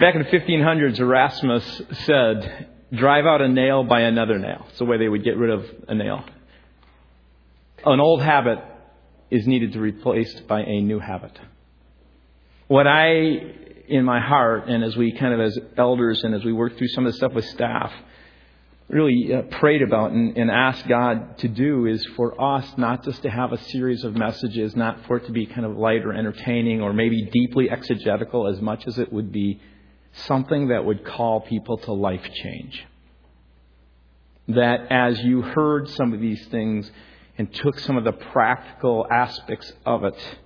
Back in the 1500s, Erasmus said, drive out a nail by another nail. It's the way they would get rid of a nail. An old habit is needed to be replaced by a new habit. What I, in my heart, and as we kind of as elders and as we work through some of the stuff with staff, really uh, prayed about and, and asked God to do is for us not just to have a series of messages, not for it to be kind of light or entertaining or maybe deeply exegetical as much as it would be something that would call people to life change. That as you heard some of these things and took some of the practical aspects of it,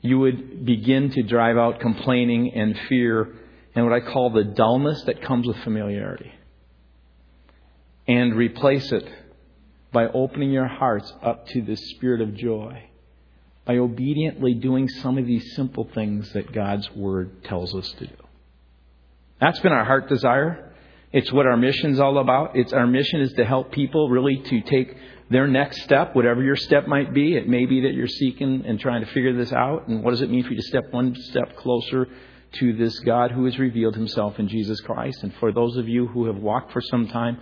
you would begin to drive out complaining and fear and what I call the dullness that comes with familiarity. And replace it by opening your hearts up to the spirit of joy. By obediently doing some of these simple things that God's Word tells us to do. That's been our heart desire. It's what our mission's all about. It's our mission is to help people really to take their next step, whatever your step might be. It may be that you're seeking and trying to figure this out. And what does it mean for you to step one step closer to this God who has revealed himself in Jesus Christ? And for those of you who have walked for some time,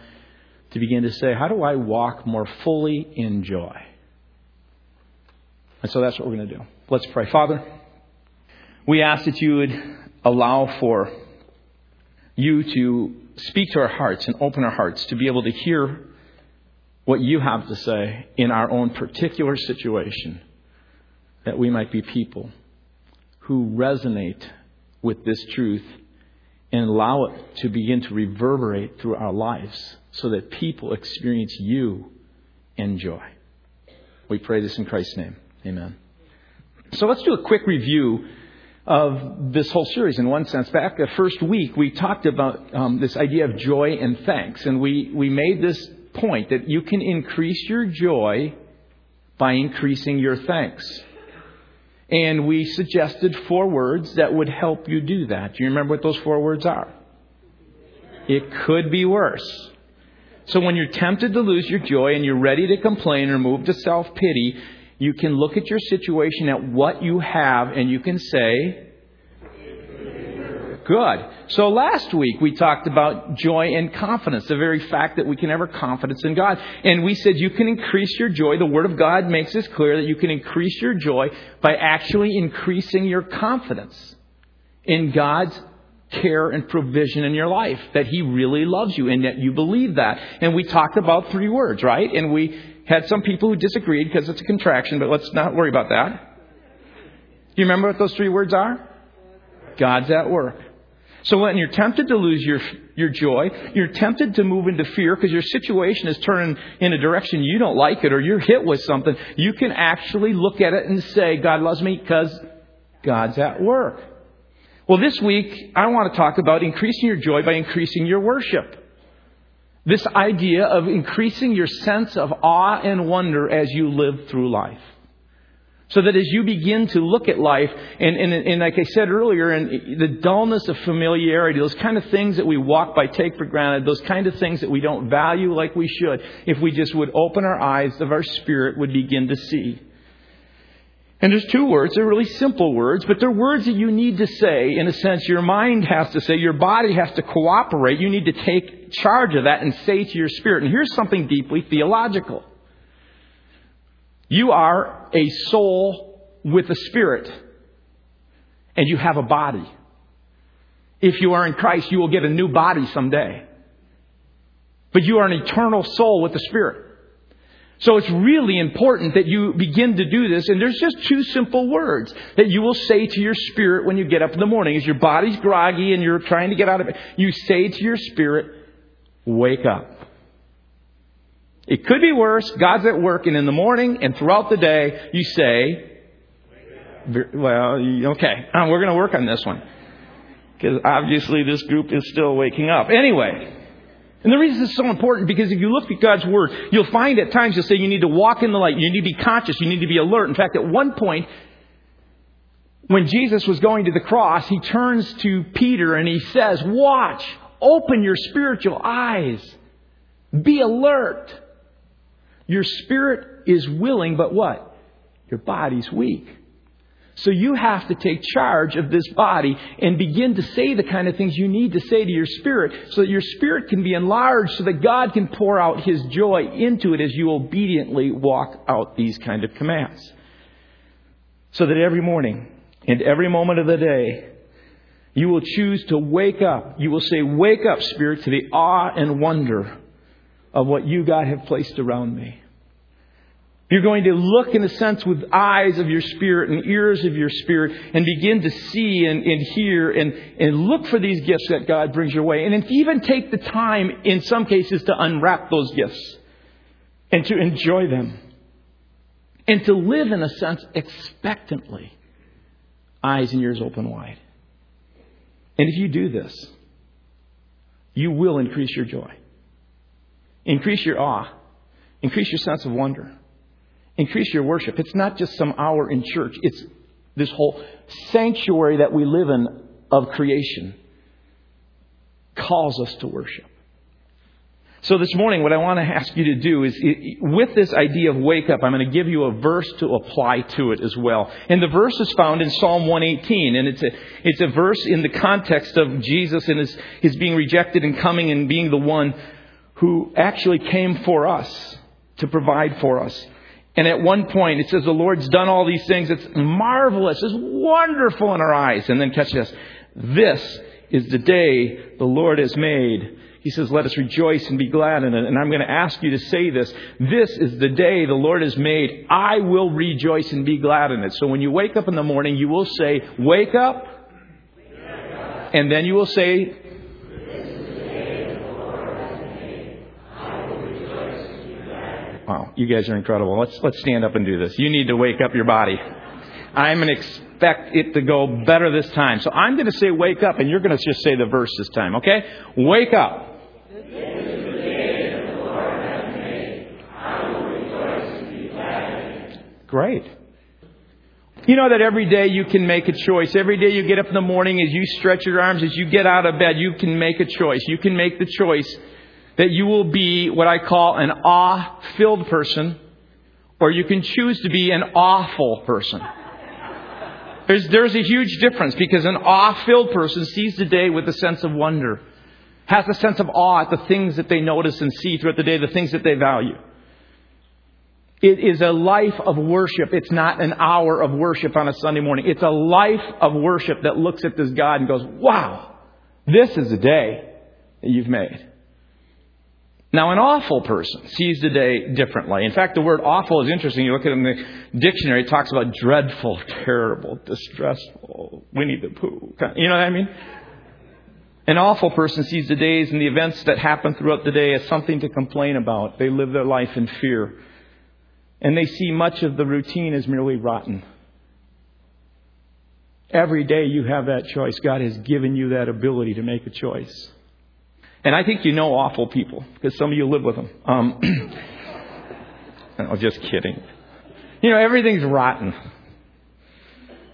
to begin to say, how do I walk more fully in joy? And so that's what we're going to do. Let's pray. Father, we ask that you would allow for you to speak to our hearts and open our hearts to be able to hear what you have to say in our own particular situation, that we might be people who resonate with this truth and allow it to begin to reverberate through our lives so that people experience you in joy. We pray this in Christ's name. Amen. So let's do a quick review of this whole series in one sense. Back the first week, we talked about um, this idea of joy and thanks, and we, we made this point that you can increase your joy by increasing your thanks. And we suggested four words that would help you do that. Do you remember what those four words are? It could be worse. So when you're tempted to lose your joy and you're ready to complain or move to self pity, you can look at your situation at what you have and you can say, Good. So last week we talked about joy and confidence, the very fact that we can have our confidence in God. And we said you can increase your joy. The Word of God makes this clear that you can increase your joy by actually increasing your confidence in God's care and provision in your life, that He really loves you and that you believe that. And we talked about three words, right? And we had some people who disagreed because it's a contraction, but let's not worry about that. Do you remember what those three words are? God's at work. So when you're tempted to lose your, your joy, you're tempted to move into fear because your situation is turning in a direction you don't like it or you're hit with something, you can actually look at it and say, God loves me because God's at work. Well, this week, I want to talk about increasing your joy by increasing your worship. This idea of increasing your sense of awe and wonder as you live through life. So that as you begin to look at life, and, and, and like I said earlier, and the dullness of familiarity, those kind of things that we walk by, take for granted, those kind of things that we don't value like we should, if we just would open our eyes of our spirit, would begin to see. And there's two words. They're really simple words, but they're words that you need to say. In a sense, your mind has to say, your body has to cooperate. You need to take charge of that and say to your spirit. And here's something deeply theological. You are a soul with a spirit, and you have a body. If you are in Christ, you will get a new body someday. But you are an eternal soul with a spirit. So it's really important that you begin to do this. And there's just two simple words that you will say to your spirit when you get up in the morning. As your body's groggy and you're trying to get out of it, you say to your spirit, wake up. It could be worse. God's at work, and in the morning and throughout the day, you say, well, okay, uh, we're going to work on this one. Because obviously this group is still waking up. Anyway, and the reason is so important because if you look at God's Word, you'll find at times you'll say you need to walk in the light, you need to be conscious, you need to be alert. In fact, at one point, when Jesus was going to the cross, he turns to Peter and he says, Watch, open your spiritual eyes, be alert. Your spirit is willing, but what? Your body's weak. So you have to take charge of this body and begin to say the kind of things you need to say to your spirit so that your spirit can be enlarged so that God can pour out His joy into it as you obediently walk out these kind of commands. So that every morning and every moment of the day, you will choose to wake up. You will say, wake up, spirit, to the awe and wonder of what you, God, have placed around me. You're going to look, in a sense, with eyes of your spirit and ears of your spirit and begin to see and, and hear and, and look for these gifts that God brings your way. And even take the time, in some cases, to unwrap those gifts and to enjoy them. And to live, in a sense, expectantly, eyes and ears open wide. And if you do this, you will increase your joy, increase your awe, increase your sense of wonder increase your worship. It's not just some hour in church, it's this whole sanctuary that we live in of creation calls us to worship. So this morning, what I want to ask you to do is, with this idea of wake up, I'm going to give you a verse to apply to it as well. And the verse is found in Psalm 118, and it's a, it's a verse in the context of Jesus and his, his being rejected and coming and being the one who actually came for us to provide for us. And at one point, it says, The Lord's done all these things. It's marvelous. It's wonderful in our eyes. And then catch this. This is the day the Lord has made. He says, Let us rejoice and be glad in it. And I'm going to ask you to say this. This is the day the Lord has made. I will rejoice and be glad in it. So when you wake up in the morning, you will say, Wake up. And then you will say, Wow, you guys are incredible. Let's let's stand up and do this. You need to wake up your body. I'm going to expect it to go better this time. So I'm going to say wake up, and you're going to just say the verse this time, okay? Wake up. Great. You know that every day you can make a choice. Every day you get up in the morning, as you stretch your arms, as you get out of bed, you can make a choice. You can make the choice that you will be what I call an awe filled person, or you can choose to be an awful person. There's, there's a huge difference because an awe filled person sees the day with a sense of wonder, has a sense of awe at the things that they notice and see throughout the day, the things that they value. It is a life of worship. It's not an hour of worship on a Sunday morning. It's a life of worship that looks at this God and goes, wow, this is a day that you've made. Now, an awful person sees the day differently. In fact, the word awful is interesting. You look at it in the dictionary, it talks about dreadful, terrible, distressful, Winnie the Pooh. You know what I mean? An awful person sees the days and the events that happen throughout the day as something to complain about. They live their life in fear. And they see much of the routine as merely rotten. Every day you have that choice. God has given you that ability to make a choice. And I think you know awful people because some of you live with them. Um, no, just kidding. You know, everything's rotten.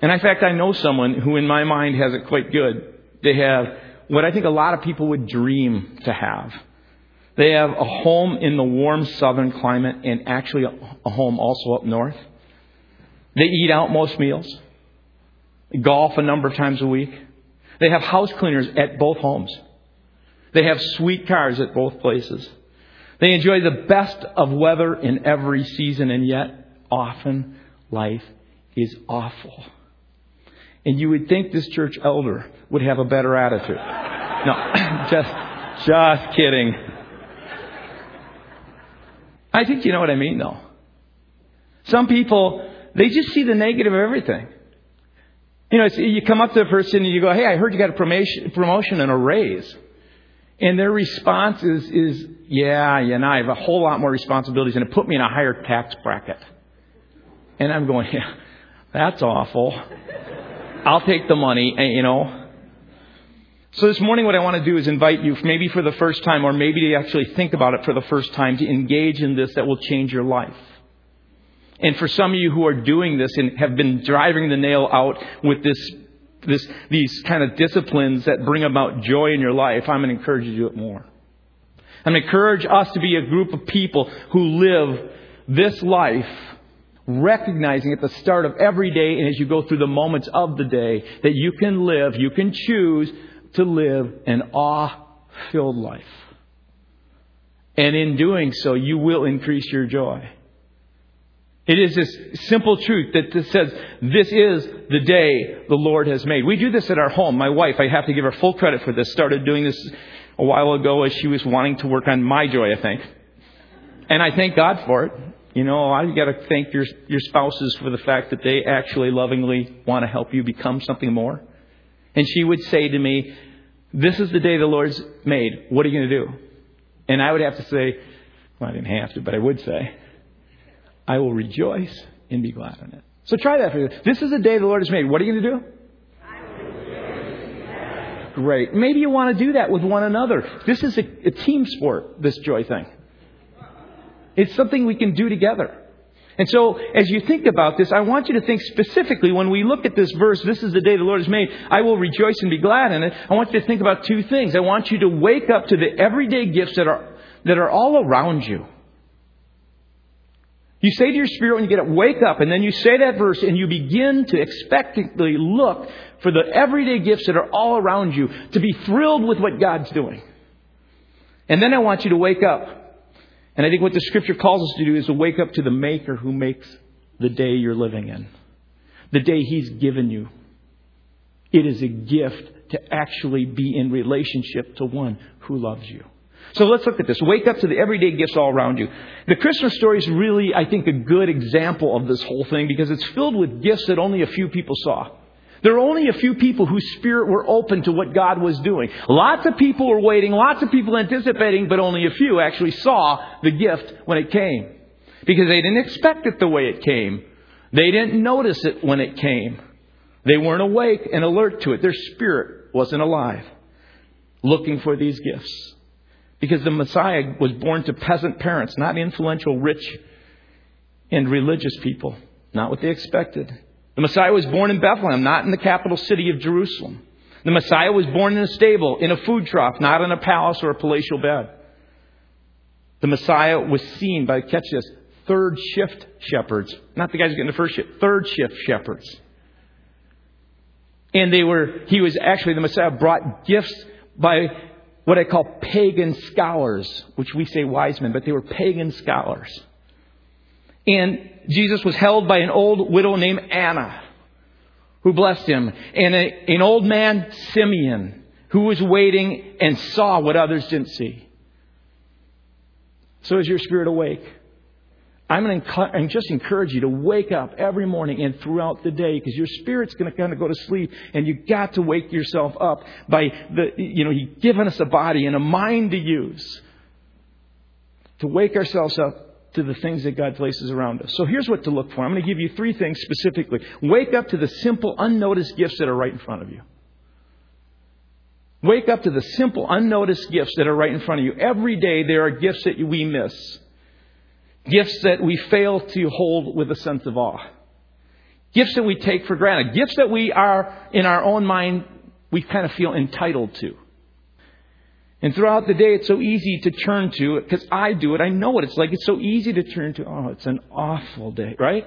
And in fact, I know someone who, in my mind, has it quite good. They have what I think a lot of people would dream to have. They have a home in the warm southern climate and actually a home also up north. They eat out most meals, golf a number of times a week. They have house cleaners at both homes. They have sweet cars at both places. They enjoy the best of weather in every season, and yet often life is awful. And you would think this church elder would have a better attitude. No, just, just kidding. I think you know what I mean, though. Some people, they just see the negative of everything. You know, you come up to a person and you go, hey, I heard you got a promotion, and a raise. And their response is, is, yeah, yeah, now I have a whole lot more responsibilities and it put me in a higher tax bracket. And I'm going, yeah, that's awful. I'll take the money, eh, you know. So this morning what I want to do is invite you, maybe for the first time, or maybe to actually think about it for the first time, to engage in this that will change your life. And for some of you who are doing this and have been driving the nail out with this this, these kind of disciplines that bring about joy in your life, I'm going to encourage you to do it more. I'm going to encourage us to be a group of people who live this life recognizing at the start of every day and as you go through the moments of the day that you can live, you can choose to live an awe filled life. And in doing so, you will increase your joy. It is this simple truth that says, this is the day the Lord has made. We do this at our home. My wife, I have to give her full credit for this, started doing this a while ago as she was wanting to work on my joy, I think. And I thank God for it. You know, I got to thank your your spouses for the fact that they actually lovingly want to help you become something more. And she would say to me, "This is the day the Lord's made. What are you going to do?" And I would have to say, well, I didn't have to, but I would say, "I will rejoice and be glad in it." So try that for you. This is the day the Lord has made. What are you going to do? Great. Maybe you want to do that with one another. This is a, a team sport, this joy thing. It's something we can do together. And so, as you think about this, I want you to think specifically when we look at this verse, this is the day the Lord has made, I will rejoice and be glad in it. I want you to think about two things. I want you to wake up to the everyday gifts that are, that are all around you. You say to your spirit when you get up, wake up, and then you say that verse and you begin to expectantly look for the everyday gifts that are all around you, to be thrilled with what God's doing. And then I want you to wake up and I think what the scripture calls us to do is to wake up to the maker who makes the day you're living in. The day he's given you. It is a gift to actually be in relationship to one who loves you. So let's look at this. Wake up to the everyday gifts all around you. The Christmas story is really, I think, a good example of this whole thing because it's filled with gifts that only a few people saw. There were only a few people whose spirit were open to what God was doing. Lots of people were waiting, lots of people anticipating, but only a few actually saw the gift when it came. Because they didn't expect it the way it came. They didn't notice it when it came. They weren't awake and alert to it. Their spirit wasn't alive, looking for these gifts. Because the Messiah was born to peasant parents, not influential, rich, and religious people. Not what they expected. The Messiah was born in Bethlehem, not in the capital city of Jerusalem. The Messiah was born in a stable, in a food trough, not in a palace or a palatial bed. The Messiah was seen by, catch this, third shift shepherds. Not the guys getting the first shift, third shift shepherds. And they were, he was actually, the Messiah brought gifts by what I call pagan scholars, which we say wise men, but they were pagan scholars. And Jesus was held by an old widow named Anna, who blessed him, and a, an old man, Simeon, who was waiting and saw what others didn't see. So is your spirit awake? I'm going to just encourage you to wake up every morning and throughout the day because your spirit's going to kind of go to sleep and you've got to wake yourself up by the, you know, He's given us a body and a mind to use to wake ourselves up to the things that God places around us. So here's what to look for. I'm going to give you three things specifically. Wake up to the simple, unnoticed gifts that are right in front of you. Wake up to the simple, unnoticed gifts that are right in front of you. Every day there are gifts that we miss. Gifts that we fail to hold with a sense of awe. Gifts that we take for granted. Gifts that we are, in our own mind, we kind of feel entitled to. And throughout the day, it's so easy to turn to, because I do it, I know what it's like. It's so easy to turn to, oh, it's an awful day, right?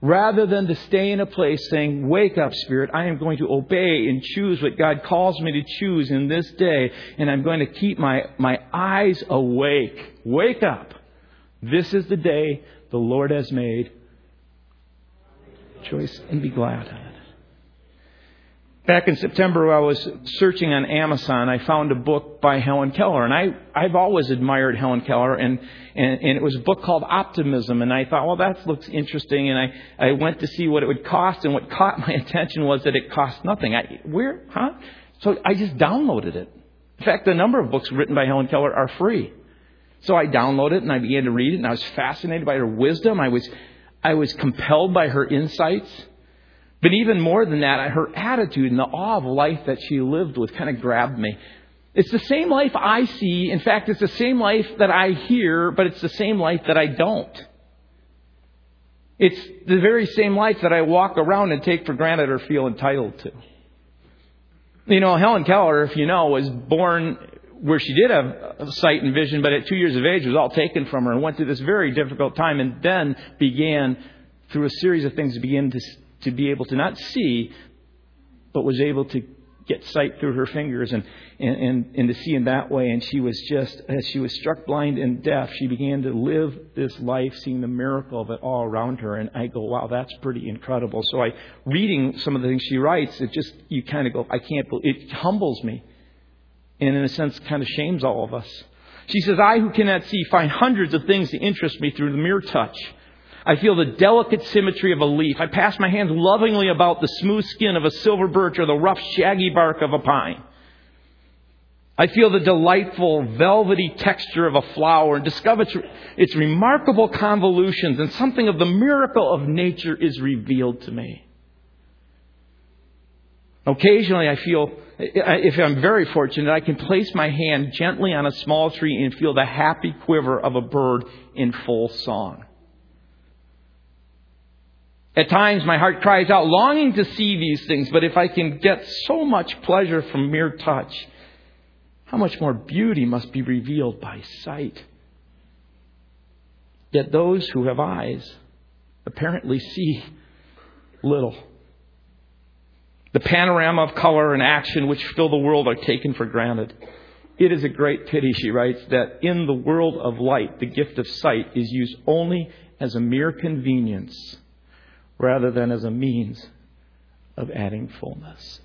Rather than to stay in a place saying, Wake up, Spirit, I am going to obey and choose what God calls me to choose in this day, and I'm going to keep my, my eyes awake. Wake up. This is the day the Lord has made. Choice and be glad. Back in September, I was searching on Amazon. I found a book by Helen Keller, and I, I've always admired Helen Keller, and, and, and it was a book called Optimism, and I thought, well, that looks interesting, and I, I went to see what it would cost, and what caught my attention was that it cost nothing. I, where, huh? So I just downloaded it. In fact, a number of books written by Helen Keller are free. So I downloaded it, and I began to read it, and I was fascinated by her wisdom. I was, I was compelled by her insights. But even more than that, her attitude and the awe of life that she lived with kind of grabbed me. It's the same life I see. In fact, it's the same life that I hear, but it's the same life that I don't. It's the very same life that I walk around and take for granted or feel entitled to. You know, Helen Keller, if you know, was born where she did have sight and vision, but at two years of age was all taken from her and went through this very difficult time and then began through a series of things to begin to, to be able to not see, but was able to get sight through her fingers and, and, and, and to see in that way. And she was just, as she was struck blind and deaf, she began to live this life, seeing the miracle of it all around her. And I go, wow, that's pretty incredible. So I, reading some of the things she writes, it just, you kind of go, I can't believe, it humbles me. And in a sense, kind of shames all of us. She says, I who cannot see find hundreds of things to interest me through the mere touch. I feel the delicate symmetry of a leaf. I pass my hands lovingly about the smooth skin of a silver birch or the rough, shaggy bark of a pine. I feel the delightful, velvety texture of a flower and discover its, its remarkable convolutions, and something of the miracle of nature is revealed to me. Occasionally, I feel, if I'm very fortunate, I can place my hand gently on a small tree and feel the happy quiver of a bird in full song. At times my heart cries out, longing to see these things, but if I can get so much pleasure from mere touch, how much more beauty must be revealed by sight? Yet those who have eyes apparently see little. The panorama of color and action which fill the world are taken for granted. It is a great pity, she writes, that in the world of light, the gift of sight is used only as a mere convenience rather than as a means of adding fullness.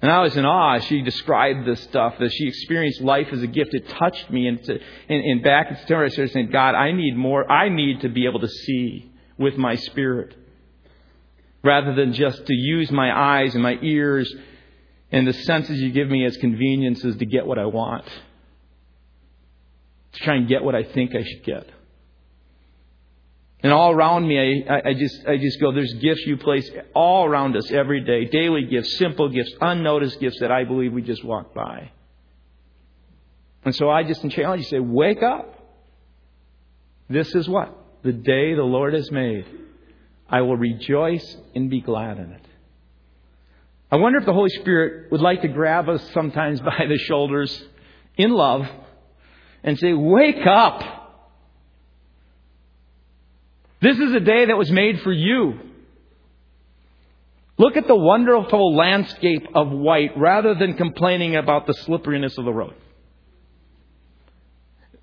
And I was in awe as she described this stuff, that she experienced life as a gift. It touched me. And, to, and, and back in September, I started saying, God, I need more. I need to be able to see with my spirit rather than just to use my eyes and my ears and the senses you give me as conveniences to get what I want, to try and get what I think I should get. And all around me, I, I, just, I just go, there's gifts you place all around us every day. Daily gifts, simple gifts, unnoticed gifts that I believe we just walk by. And so I just challenge you, say, wake up. This is what? The day the Lord has made. I will rejoice and be glad in it. I wonder if the Holy Spirit would like to grab us sometimes by the shoulders in love and say, wake up. This is a day that was made for you. Look at the wonderful landscape of white rather than complaining about the slipperiness of the road.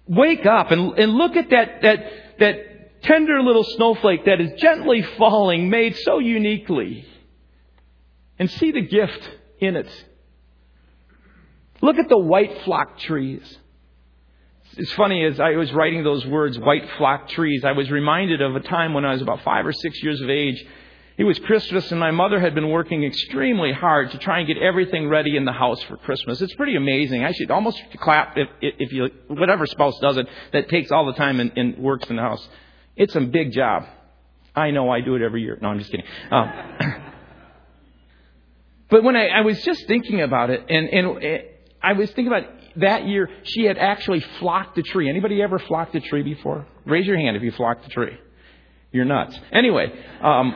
Wake up and, and look at that, that, that tender little snowflake that is gently falling, made so uniquely, and see the gift in it. Look at the white flock trees. It's funny, as I was writing those words, white flock trees, I was reminded of a time when I was about five or six years of age. It was Christmas, and my mother had been working extremely hard to try and get everything ready in the house for Christmas. It's pretty amazing. I should almost clap if, if you, whatever spouse does it, that takes all the time and, and works in the house. It's a big job. I know I do it every year. No, I'm just kidding. Um, but when I, I was just thinking about it, and, and I was thinking about that year she had actually flocked a tree. Anybody ever flocked a tree before? Raise your hand if you flocked a tree. You're nuts. Anyway, um,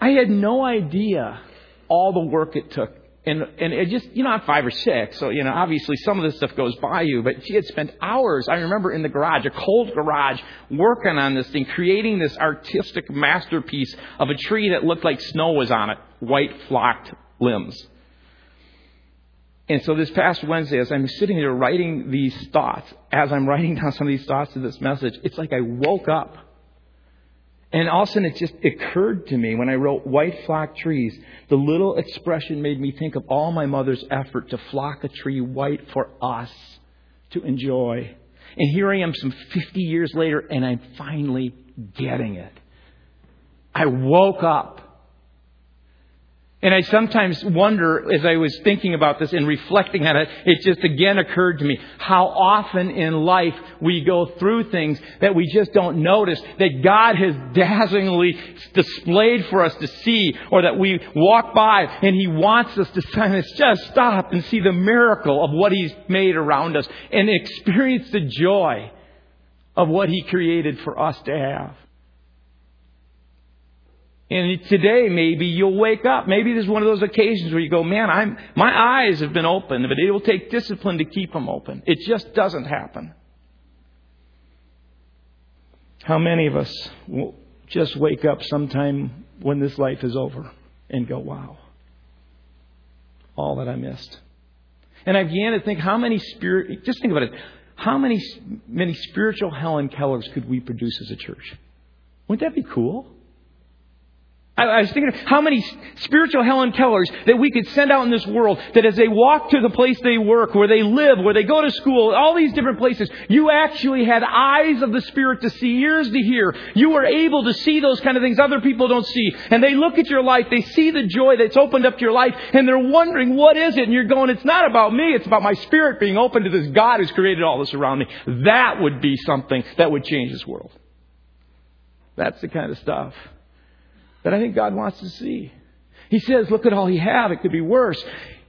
I had no idea all the work it took. And, and it just, you know, I'm five or six, so, you know, obviously some of this stuff goes by you, but she had spent hours, I remember in the garage, a cold garage, working on this thing, creating this artistic masterpiece of a tree that looked like snow was on it, white flocked limbs. And so this past Wednesday, as I'm sitting there writing these thoughts, as I'm writing down some of these thoughts to this message, it's like I woke up. And all of a sudden it just occurred to me when I wrote white flock trees, the little expression made me think of all my mother's effort to flock a tree white for us to enjoy. And here I am some 50 years later and I'm finally getting it. I woke up. And I sometimes wonder, as I was thinking about this and reflecting on it, it just again occurred to me how often in life we go through things that we just don't notice, that God has dazzlingly displayed for us to see, or that we walk by and He wants us to just stop and see the miracle of what He's made around us and experience the joy of what He created for us to have. And today, maybe you'll wake up. Maybe there's one of those occasions where you go, man, I'm, my eyes have been open, but it will take discipline to keep them open. It just doesn't happen. How many of us will just wake up sometime when this life is over and go, wow, all that I missed? And I began to think how many spirit, just think about it, how many, many spiritual Helen Kellers could we produce as a church? Wouldn't that be cool? I, was thinking how many spiritual Helen Kellers that we could send out in this world that as they walk to the place they work, where they live, where they go to school, all these different places, you actually had eyes of the Spirit to see, ears to hear. You were able to see those kind of things other people don't see. And they look at your life, they see the joy that's opened up to your life, and they're wondering, what is it? And you're going, it's not about me, it's about my spirit being open to this God who's created all this around me. That would be something that would change this world. That's the kind of stuff that I think God wants to see. He says, look at all you have. It could be worse.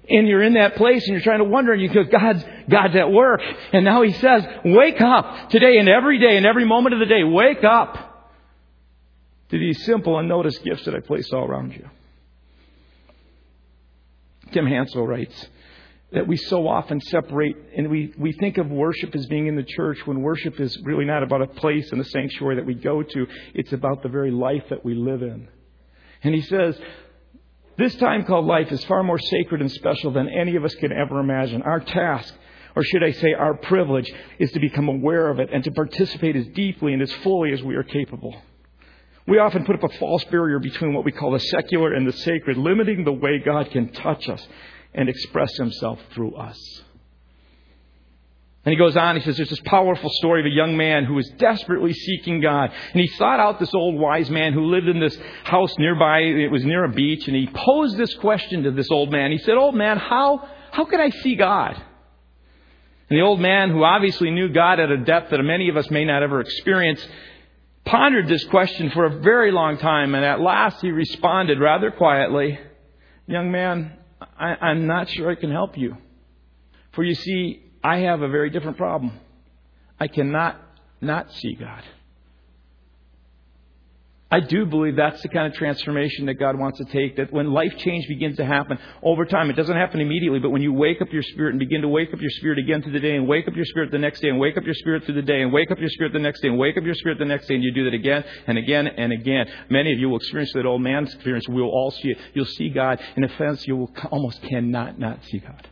And you're in that place and you're trying to wonder and you go, God's, God's at work. And now He says, wake up today and every day and every moment of the day. Wake up to these simple unnoticed gifts that I place all around you. Tim Hansel writes, that we so often separate and we, we think of worship as being in the church when worship is really not about a place and a sanctuary that we go to. It's about the very life that we live in. And he says, this time called life is far more sacred and special than any of us can ever imagine. Our task, or should I say our privilege, is to become aware of it and to participate as deeply and as fully as we are capable. We often put up a false barrier between what we call the secular and the sacred, limiting the way God can touch us and express himself through us. And he goes on, he says, there's this powerful story of a young man who was desperately seeking God. And he sought out this old wise man who lived in this house nearby. It was near a beach. And he posed this question to this old man. He said, Old man, how, how can I see God? And the old man, who obviously knew God at a depth that many of us may not ever experience, pondered this question for a very long time. And at last he responded rather quietly, Young man, I, I'm not sure I can help you. For you see, I have a very different problem. I cannot not see God. I do believe that's the kind of transformation that God wants to take. That when life change begins to happen over time, it doesn't happen immediately, but when you wake up your spirit and begin to wake up your spirit again through the day, and wake up your spirit the next day, and wake up your spirit through the day, and wake up your spirit the next day, and wake up your spirit the next day, and you do that again and again and again. Many of you will experience that old man's experience. We'll all see it. You'll see God. In a sense, you will almost cannot not see God.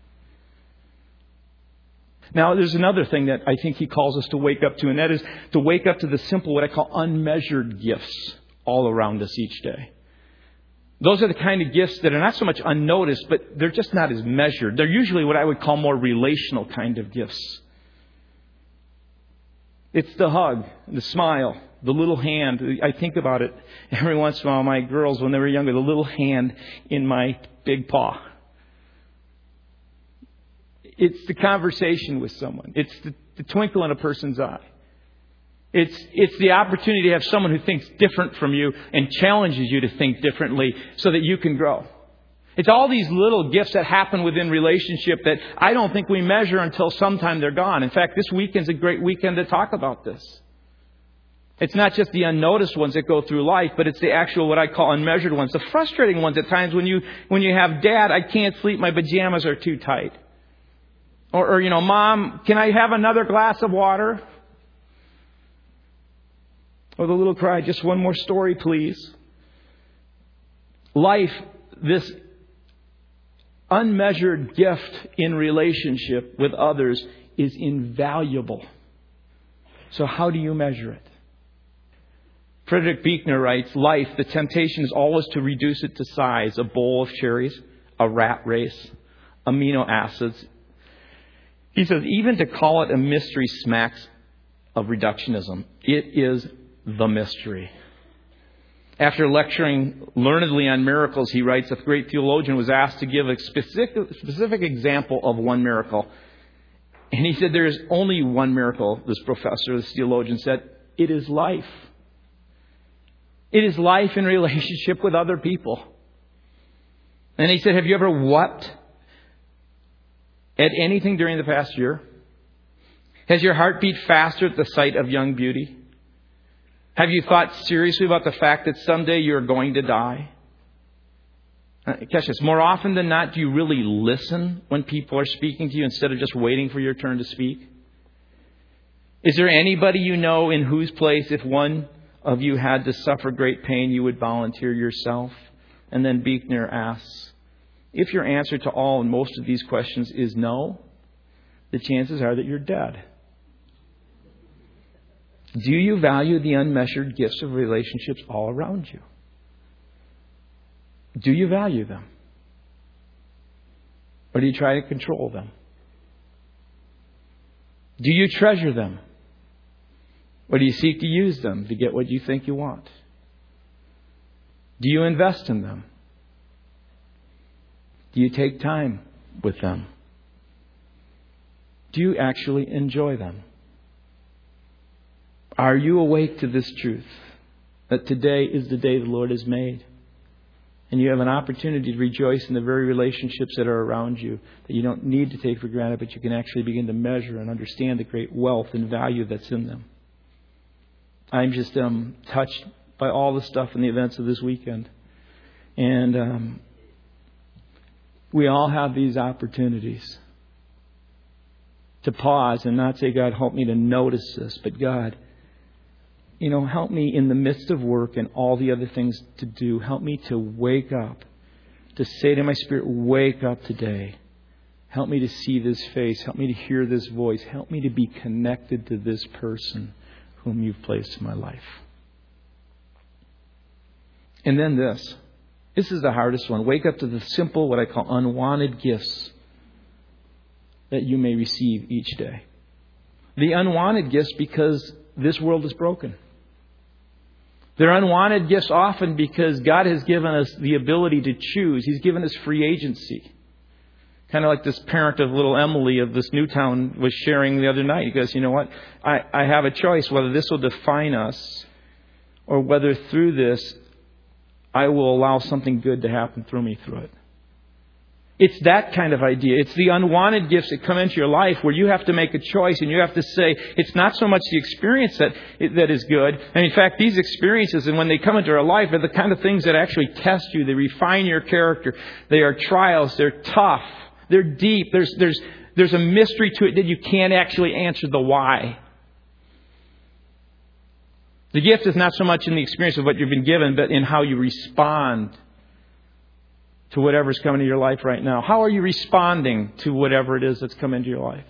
Now, there's another thing that I think he calls us to wake up to, and that is to wake up to the simple, what I call unmeasured gifts all around us each day. Those are the kind of gifts that are not so much unnoticed, but they're just not as measured. They're usually what I would call more relational kind of gifts. It's the hug, the smile, the little hand. I think about it every once in a while. My girls, when they were younger, the little hand in my big paw. It's the conversation with someone. It's the, the twinkle in a person's eye. It's, it's the opportunity to have someone who thinks different from you and challenges you to think differently so that you can grow. It's all these little gifts that happen within relationship that I don't think we measure until sometime they're gone. In fact, this weekend's a great weekend to talk about this. It's not just the unnoticed ones that go through life, but it's the actual what I call unmeasured ones, the frustrating ones at times when you when you have dad, I can't sleep, my pajamas are too tight. Or, or you know, mom, can I have another glass of water? Or the little cry, just one more story, please. Life, this unmeasured gift in relationship with others, is invaluable. So, how do you measure it? Frederick Buechner writes Life, the temptation is always to reduce it to size a bowl of cherries, a rat race, amino acids. He says, even to call it a mystery smacks of reductionism. It is the mystery. After lecturing learnedly on miracles, he writes, a great theologian was asked to give a specific, specific example of one miracle. And he said, There is only one miracle, this professor, this theologian said, it is life. It is life in relationship with other people. And he said, Have you ever wept at anything during the past year? Has your heart beat faster at the sight of young beauty? Have you thought seriously about the fact that someday you're going to die? Uh, catch this. More often than not, do you really listen when people are speaking to you instead of just waiting for your turn to speak? Is there anybody you know in whose place, if one of you had to suffer great pain, you would volunteer yourself? And then Buechner asks, if your answer to all and most of these questions is no, the chances are that you're dead. Do you value the unmeasured gifts of relationships all around you? Do you value them? Or do you try to control them? Do you treasure them? Or do you seek to use them to get what you think you want? Do you invest in them? Do you take time with them? Do you actually enjoy them? Are you awake to this truth that today is the day the Lord has made? And you have an opportunity to rejoice in the very relationships that are around you that you don't need to take for granted, but you can actually begin to measure and understand the great wealth and value that's in them. I'm just um, touched by all the stuff and the events of this weekend. And um, we all have these opportunities to pause and not say, God, help me to notice this, but God, you know, help me in the midst of work and all the other things to do. Help me to wake up, to say to my spirit, wake up today. Help me to see this face. Help me to hear this voice. Help me to be connected to this person whom you've placed in my life. And then this. This is the hardest one. Wake up to the simple, what I call unwanted gifts that you may receive each day. The unwanted gifts because this world is broken. They're unwanted gifts often because God has given us the ability to choose. He's given us free agency. Kind of like this parent of little Emily of this Newtown was sharing the other night. He goes, You know what? I, I have a choice whether this will define us or whether through this I will allow something good to happen through me through it. It's that kind of idea. It's the unwanted gifts that come into your life where you have to make a choice and you have to say, it's not so much the experience that, that is good. And in fact, these experiences, and when they come into our life, are the kind of things that actually test you. They refine your character. They are trials. They're tough. They're deep. There's, there's, there's a mystery to it that you can't actually answer the why. The gift is not so much in the experience of what you've been given, but in how you respond to whatever's coming into your life right now? How are you responding to whatever it is that's come into your life?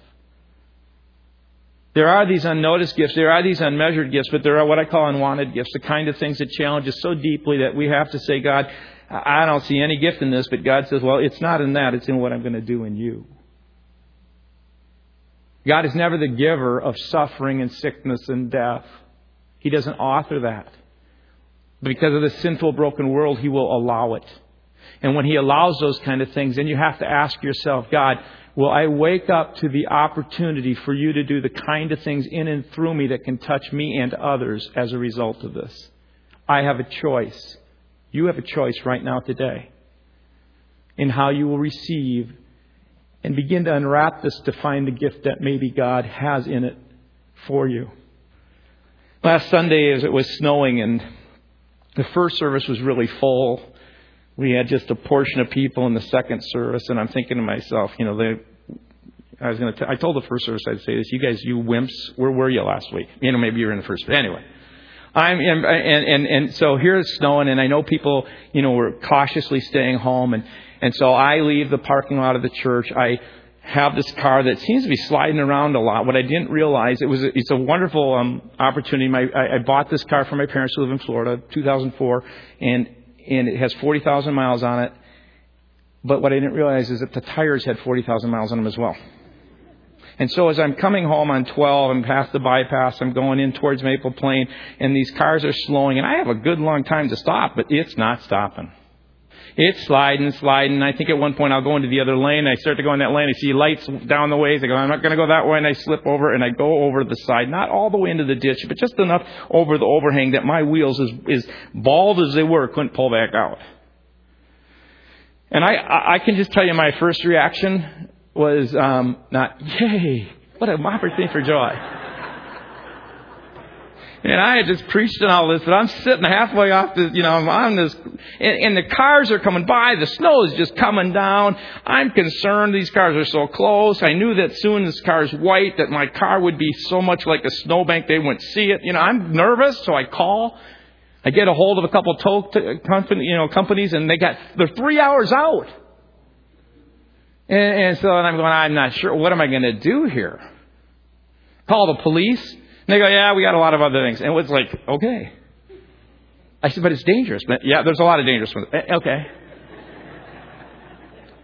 There are these unnoticed gifts, there are these unmeasured gifts, but there are what I call unwanted gifts, the kind of things that challenge us so deeply that we have to say, God, I don't see any gift in this, but God says, well, it's not in that, it's in what I'm going to do in you. God is never the giver of suffering and sickness and death. He doesn't author that. But because of the sinful, broken world, He will allow it. And when He allows those kind of things, then you have to ask yourself, God, will I wake up to the opportunity for you to do the kind of things in and through me that can touch me and others as a result of this? I have a choice. You have a choice right now today in how you will receive and begin to unwrap this to find the gift that maybe God has in it for you. Last Sunday, as it was snowing and the first service was really full, we had just a portion of people in the second service, and I'm thinking to myself, you know, they, I was going to. I told the first service I'd say this. You guys, you wimps, where were you last week? You know, maybe you were in the first. But anyway, I'm and and and so here it's snowing, and I know people, you know, were cautiously staying home, and and so I leave the parking lot of the church. I have this car that seems to be sliding around a lot. What I didn't realize it was a, it's a wonderful um, opportunity. My, I, I bought this car for my parents who live in Florida, 2004, and and it has 40,000 miles on it. But what I didn't realize is that the tires had 40,000 miles on them as well. And so as I'm coming home on 12 and past the bypass, I'm going in towards Maple Plain, and these cars are slowing, and I have a good long time to stop, but it's not stopping. It's sliding, sliding. I think at one point I'll go into the other lane. I start to go in that lane. I see lights down the ways. I go, I'm not going to go that way. And I slip over and I go over the side. Not all the way into the ditch, but just enough over the overhang that my wheels, as, as bald as they were, couldn't pull back out. And I, I can just tell you my first reaction was um, not, yay, what an opportunity for joy. And I had just preached and all this, but I'm sitting halfway off the, you know, I'm on this, and, and the cars are coming by. The snow is just coming down. I'm concerned. These cars are so close. I knew that soon this car's white, that my car would be so much like a snowbank they wouldn't see it. You know, I'm nervous, so I call. I get a hold of a couple tow t- company, you know, companies, and they got they're three hours out. And, and so I'm going, I'm not sure. What am I going to do here? Call the police. And they go, yeah, we got a lot of other things. And it was like, okay. I said, but it's dangerous. But yeah, there's a lot of dangerous ones. Eh, okay.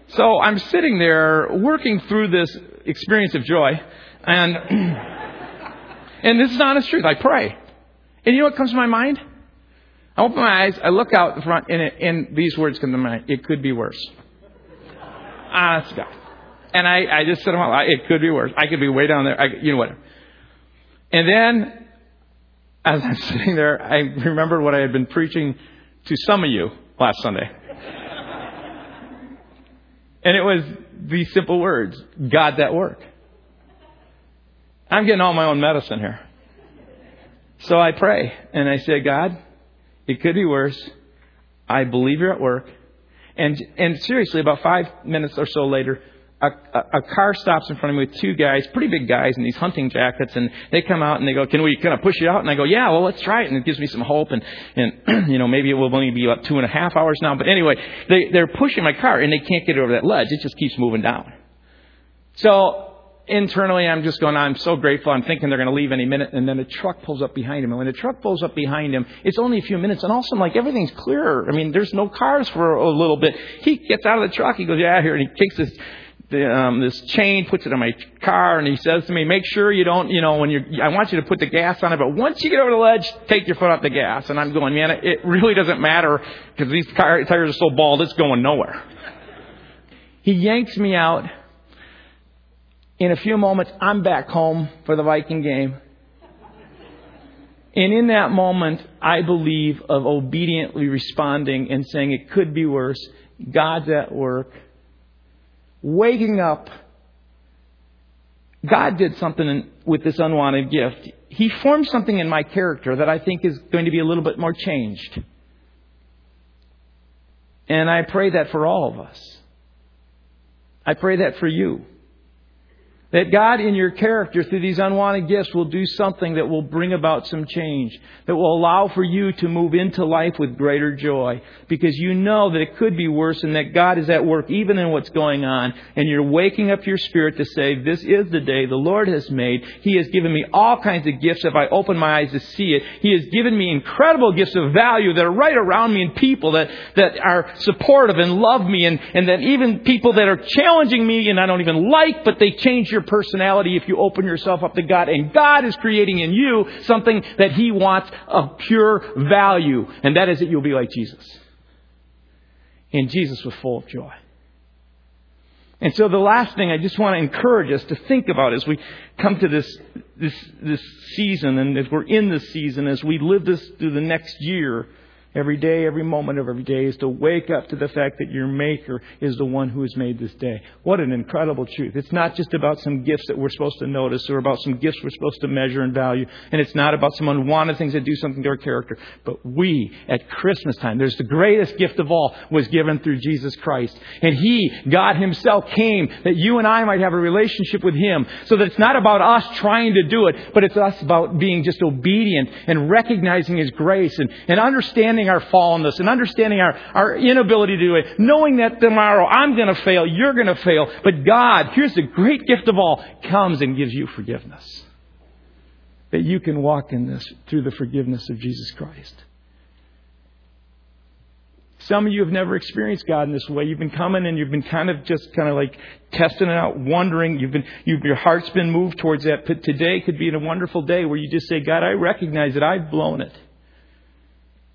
So I'm sitting there working through this experience of joy, and and this is honest truth. I pray, and you know what comes to my mind? I open my eyes, I look out the front, and, it, and these words come to my mind. It could be worse. Honest God. And I, I just said, well, it could be worse. I could be way down there. I, you know what? And then, as I'm sitting there, I remembered what I had been preaching to some of you last Sunday. and it was these simple words God that work. I'm getting all my own medicine here. So I pray and I say, God, it could be worse. I believe you're at work. And, and seriously, about five minutes or so later, a, a, car stops in front of me with two guys, pretty big guys in these hunting jackets, and they come out and they go, "Can we kind of push it out?" And I go, "Yeah, well, let's try it." And it gives me some hope, and and you know maybe it will only be about two and a half hours now. But anyway, they they're pushing my car and they can't get it over that ledge; it just keeps moving down. So internally, I'm just going, I'm so grateful. I'm thinking they're going to leave any minute. And then a truck pulls up behind him. And when the truck pulls up behind him, it's only a few minutes. And all of a sudden, like, everything's clearer. I mean, there's no cars for a little bit. He gets out of the truck. He goes, yeah, here. And he takes this, the, um, this chain, puts it on my car, and he says to me, make sure you don't, you know, when you're, I want you to put the gas on it, but once you get over the ledge, take your foot off the gas. And I'm going, man, it really doesn't matter because these car, tires are so bald, it's going nowhere. He yanks me out in a few moments, I'm back home for the Viking game. And in that moment, I believe of obediently responding and saying it could be worse. God's at work. Waking up. God did something with this unwanted gift. He formed something in my character that I think is going to be a little bit more changed. And I pray that for all of us. I pray that for you. That God in your character through these unwanted gifts will do something that will bring about some change, that will allow for you to move into life with greater joy, because you know that it could be worse and that God is at work even in what's going on, and you're waking up your spirit to say, this is the day the Lord has made. He has given me all kinds of gifts if I open my eyes to see it. He has given me incredible gifts of value that are right around me and people that, that are supportive and love me and, and that even people that are challenging me and I don't even like, but they change your personality if you open yourself up to God. And God is creating in you something that He wants of pure value. And that is that you'll be like Jesus. And Jesus was full of joy. And so the last thing I just want to encourage us to think about as we come to this, this, this season and as we're in this season, as we live this through the next year, every day, every moment of every day is to wake up to the fact that your Maker is the one who has made this day. What an incredible truth. It's not just about some gifts that we're supposed to notice or about some gifts we're supposed to measure and value. And it's not about some unwanted things that do something to our character. But we, at Christmas time, there's the greatest gift of all was given through Jesus Christ. And He, God Himself, came that you and I might have a relationship with Him so that it's not about us trying to do it, but it's us about being just obedient and recognizing His grace and, and understanding understanding our fallenness and understanding our, our inability to do it, knowing that tomorrow I'm going to fail, you're going to fail, but God, here's the great gift of all, comes and gives you forgiveness. That you can walk in this through the forgiveness of Jesus Christ. Some of you have never experienced God in this way. You've been coming and you've been kind of just kind of like testing it out, wondering. You've been, you've, your heart's been moved towards that. But today could be a wonderful day where you just say, God, I recognize that I've blown it.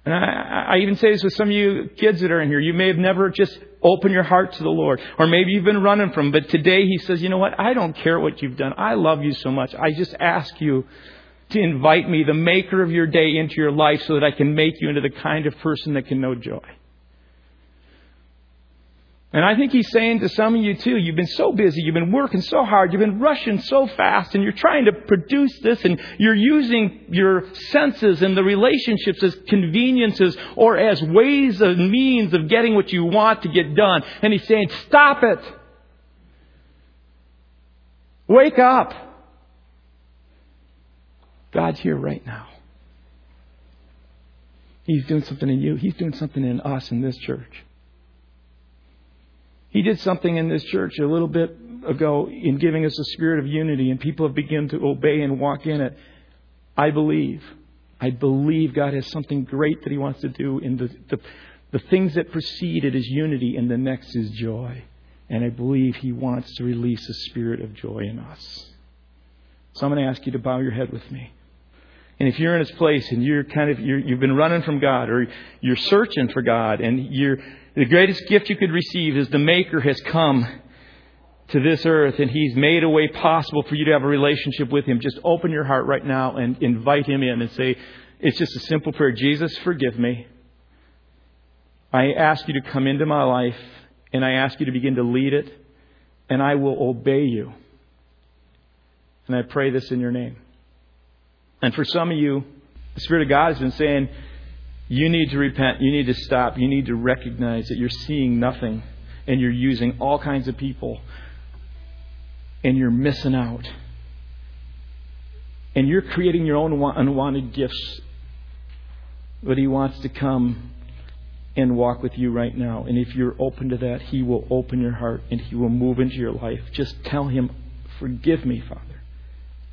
And I, I even say this with some of you kids that are in here. You may have never just opened your heart to the Lord. Or maybe you've been running from him. But today He says, you know what? I don't care what you've done. I love you so much. I just ask you to invite me, the maker of your day, into your life so that I can make you into the kind of person that can know joy. And I think he's saying to some of you too, you've been so busy, you've been working so hard, you've been rushing so fast, and you're trying to produce this, and you're using your senses and the relationships as conveniences or as ways of means of getting what you want to get done. And he's saying, stop it. Wake up. God's here right now. He's doing something in you. He's doing something in us in this church. He did something in this church a little bit ago in giving us a spirit of unity, and people have begun to obey and walk in it. I believe. I believe God has something great that He wants to do in the, the, the things that precede it is unity, and the next is joy. And I believe He wants to release a spirit of joy in us. So I'm going to ask you to bow your head with me. And if you're in His place and you're kind of you have been running from God or you're searching for God and you're the greatest gift you could receive is the Maker has come to this earth and He's made a way possible for you to have a relationship with Him. Just open your heart right now and invite Him in and say, it's just a simple prayer. Jesus, forgive me. I ask you to come into my life and I ask you to begin to lead it and I will obey you. And I pray this in your name. And for some of you, the Spirit of God has been saying, you need to repent. You need to stop. You need to recognize that you're seeing nothing and you're using all kinds of people and you're missing out. And you're creating your own unwanted gifts. But He wants to come and walk with you right now. And if you're open to that, He will open your heart and He will move into your life. Just tell Him, Forgive me, Father.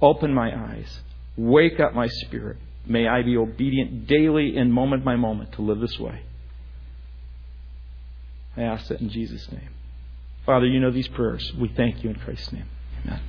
Open my eyes. Wake up my spirit. May I be obedient daily and moment by moment to live this way. I ask that in Jesus' name. Father, you know these prayers. We thank you in Christ's name. Amen.